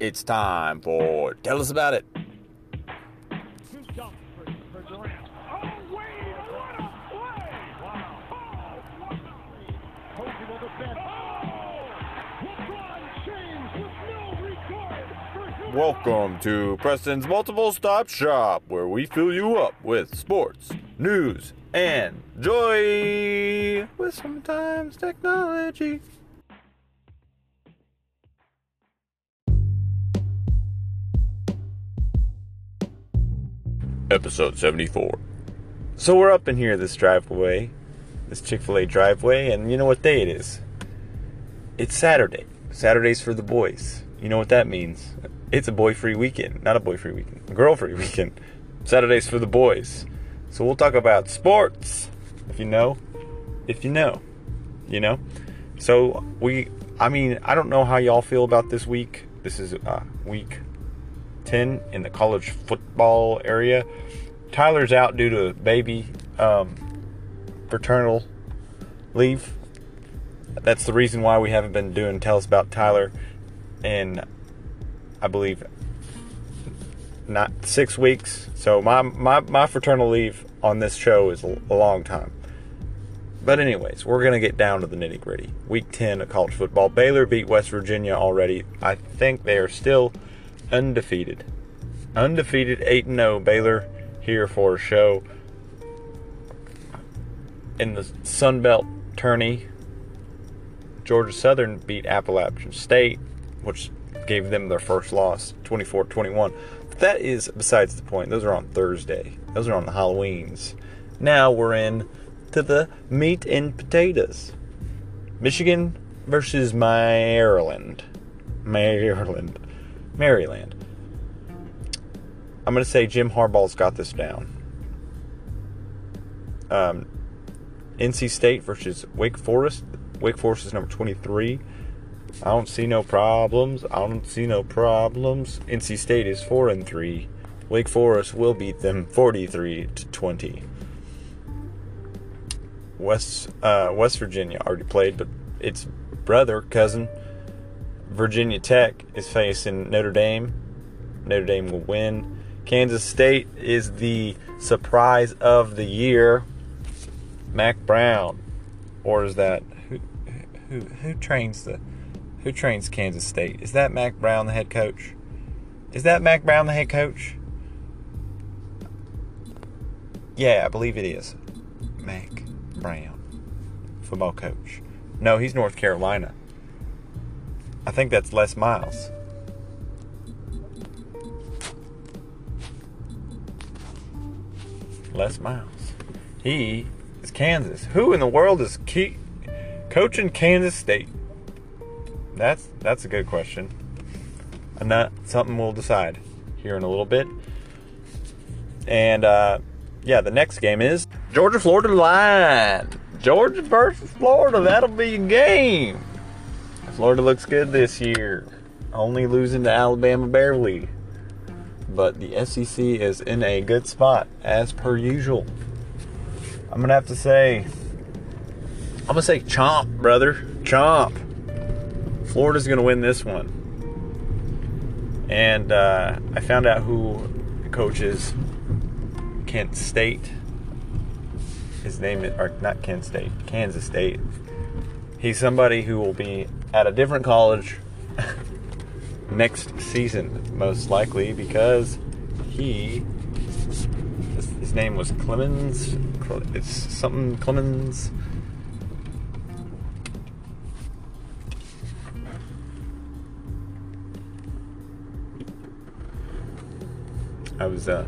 It's time for Tell Us About It. Welcome to Preston's Multiple Stop Shop, where we fill you up with sports, news, and joy with sometimes technology. Episode 74. So we're up in here, this driveway, this Chick fil A driveway, and you know what day it is? It's Saturday. Saturday's for the boys. You know what that means? It's a boy free weekend. Not a boy free weekend, a girl free weekend. Saturday's for the boys. So we'll talk about sports. If you know, if you know, you know. So we, I mean, I don't know how y'all feel about this week. This is uh, week 10 in the college football area. Tyler's out due to baby um, paternal leave. That's the reason why we haven't been doing Tell Us About Tyler in, I believe, not six weeks. So my, my, my fraternal leave on this show is a, long time. But anyways, we're gonna get down to the nitty gritty. Week 10 of college football. Baylor beat West Virginia already. I think they are still undefeated. Undefeated 8 0 Baylor here for a show in the Sun Belt tourney. Georgia Southern beat Appalachian State, which gave them their first loss 24 21. But that is besides the point. Those are on Thursday, those are on the Halloweens. Now we're in to the meat and potatoes. Michigan versus Maryland. Maryland. Maryland. I'm going to say Jim Harbaugh's got this down. Um, NC State versus Wake Forest. Wake Forest is number 23. I don't see no problems. I don't see no problems. NC State is 4 and 3. Wake Forest will beat them 43 to 20. West uh, West Virginia already played, but its brother cousin Virginia Tech is facing Notre Dame. Notre Dame will win. Kansas State is the surprise of the year. Mack Brown, or is that who who who trains the who trains Kansas State? Is that Mack Brown the head coach? Is that Mack Brown the head coach? Yeah, I believe it is. Mack Brown, football coach. No, he's North Carolina. I think that's Les Miles. Les Miles. He is Kansas. Who in the world is key, coaching Kansas State? That's that's a good question. And that something we'll decide here in a little bit. And uh, yeah, the next game is Georgia Florida line. Georgia versus Florida. That'll be a game. Florida looks good this year, only losing to Alabama barely. But the SEC is in a good spot as per usual. I'm gonna have to say, I'm gonna say chomp, brother, chomp. Florida's gonna win this one. And uh, I found out who coaches Kent State. His name is, or not Kent State, Kansas State. He's somebody who will be at a different college next season, most likely, because he his, his name was Clemens. It's something Clemens. I was, uh,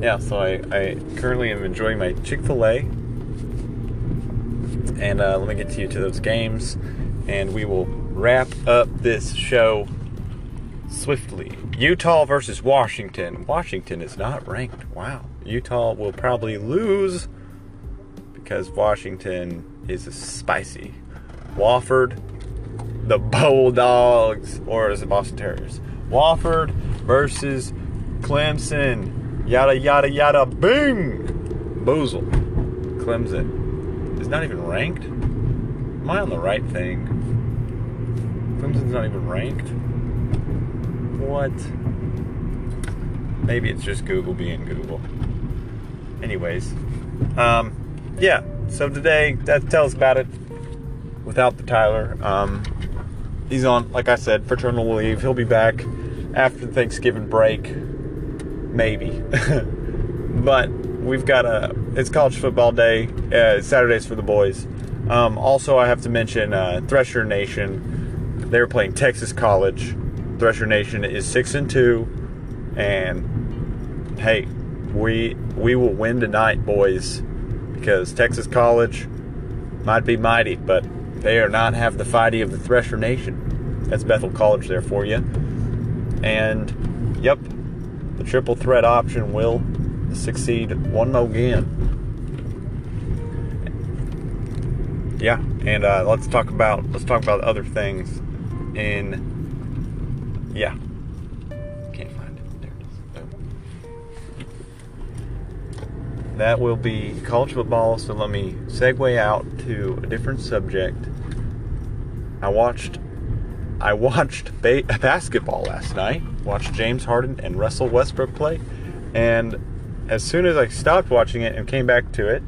yeah. So I, I currently am enjoying my Chick Fil A, and uh, let me get to you to those games and we will wrap up this show swiftly. Utah versus Washington. Washington is not ranked. Wow. Utah will probably lose because Washington is spicy. Wofford, the Bulldogs, or is it Boston Terriers? Wofford versus Clemson. Yada, yada, yada, bing! Boozle. Clemson not even ranked. Am I on the right thing? Clemson's not even ranked. what? Maybe it's just Google being Google. Anyways, um, yeah. So today, that tells about it. Without the Tyler, um, he's on, like I said, fraternal leave. He'll be back after Thanksgiving break, maybe. but we've got a it's college football day. Uh, Saturdays for the boys. Um, also, I have to mention uh, Thresher Nation. They're playing Texas College. Thresher Nation is six and two, and hey, we we will win tonight, boys, because Texas College might be mighty, but they are not have the fighty of the Thresher Nation. That's Bethel College there for you. And yep, the triple threat option will succeed one more again. Yeah, and uh, let's talk about let's talk about other things. In yeah, can't find it. There it is. That will be college football. So let me segue out to a different subject. I watched I watched ba- basketball last night. Watched James Harden and Russell Westbrook play, and as soon as I stopped watching it and came back to it,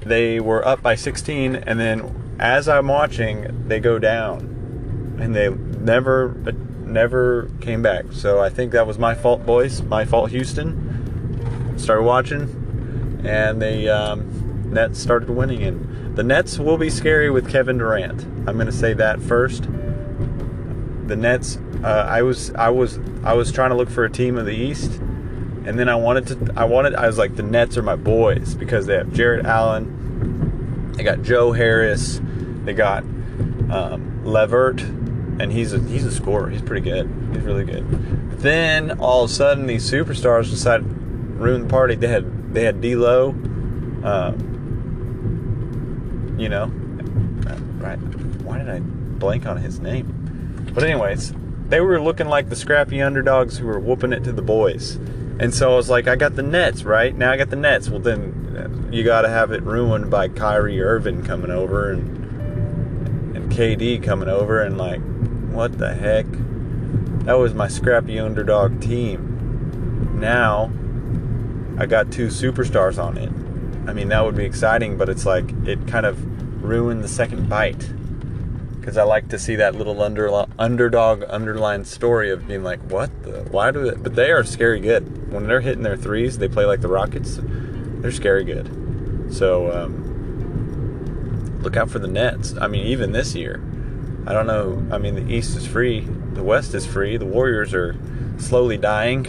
they were up by 16, and then as I'm watching, they go down, and they never never came back. So I think that was my fault, boys. My fault, Houston. Started watching, and the um, Nets started winning, and the Nets will be scary with Kevin Durant. I'm going to say that first. The Nets. Uh, I was I was I was trying to look for a team of the East, and then I wanted to. I wanted. I was like, the Nets are my boys because they have Jarrett Allen. They got Joe Harris. They got um, Levert, and he's a he's a scorer. He's pretty good. He's really good. Then all of a sudden, these superstars decided to ruin the party. They had they had D'Lo. Uh, you know, right? Why did I blank on his name? But anyways, they were looking like the scrappy underdogs who were whooping it to the boys. And so I was like, I got the Nets, right? Now I got the Nets. Well, then uh, you got to have it ruined by Kyrie Irving coming over and and KD coming over and like, what the heck? That was my scrappy underdog team. Now I got two superstars on it. I mean, that would be exciting, but it's like it kind of ruined the second bite because I like to see that little under, underdog underlined story of being like, what the, why do it? But they are scary good. When they're hitting their threes, they play like the Rockets. They're scary good. So um, look out for the Nets. I mean, even this year, I don't know. I mean, the East is free, the West is free. The Warriors are slowly dying.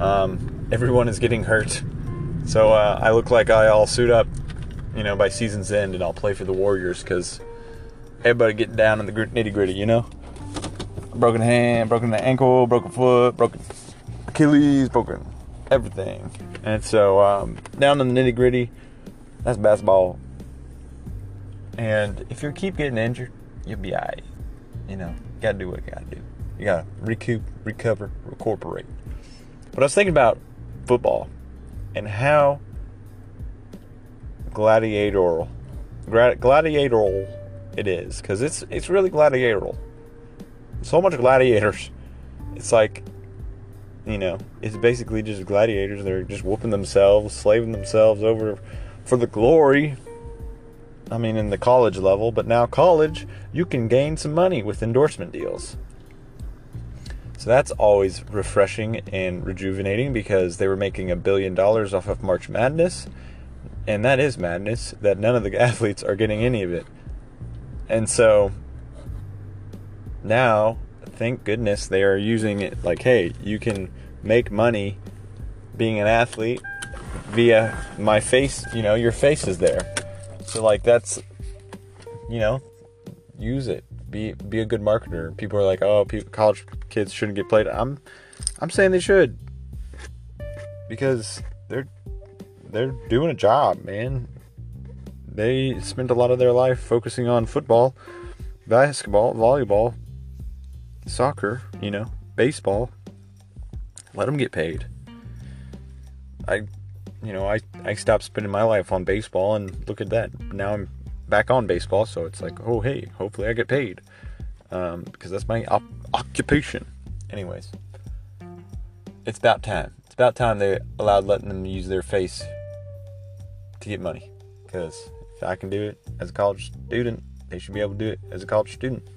Um, everyone is getting hurt. So uh, I look like I'll suit up, you know, by season's end, and I'll play for the Warriors because everybody getting down in the nitty gritty, you know. Broken hand, broken ankle, broken foot, broken Achilles, broken everything. And so um, down in the nitty gritty, that's basketball. And if you keep getting injured, you'll be alright. You know, you gotta do what you gotta do. You gotta recoup, recover, recuperate. But I was thinking about football and how gladiatorial, gladiatorial it is, because it's it's really gladiatorial. So much gladiators. It's like, you know, it's basically just gladiators. They're just whooping themselves, slaving themselves over for the glory. I mean, in the college level, but now college, you can gain some money with endorsement deals. So that's always refreshing and rejuvenating because they were making a billion dollars off of March Madness. And that is madness that none of the athletes are getting any of it. And so now, thank goodness they are using it like, hey, you can make money being an athlete via my face, you know, your face is there. So like that's you know, use it. Be be a good marketer. People are like, "Oh, people, college kids shouldn't get played." I'm I'm saying they should. Because they're they're doing a job, man. They spent a lot of their life focusing on football, basketball, volleyball, soccer, you know, baseball. Let them get paid. I, you know, I, I stopped spending my life on baseball and look at that. Now I'm back on baseball, so it's like, oh, hey, hopefully I get paid. Um, because that's my op- education. Anyways, it's about time. It's about time they allowed letting them use their face to get money. Because if I can do it as a college student, they should be able to do it as a college student.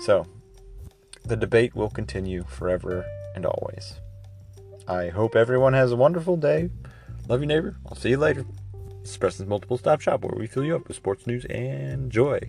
So, the debate will continue forever and always. I hope everyone has a wonderful day. Love you, neighbor. I'll see you later. Preston's Multiple Stop Shop, where we fill you up with sports news and joy.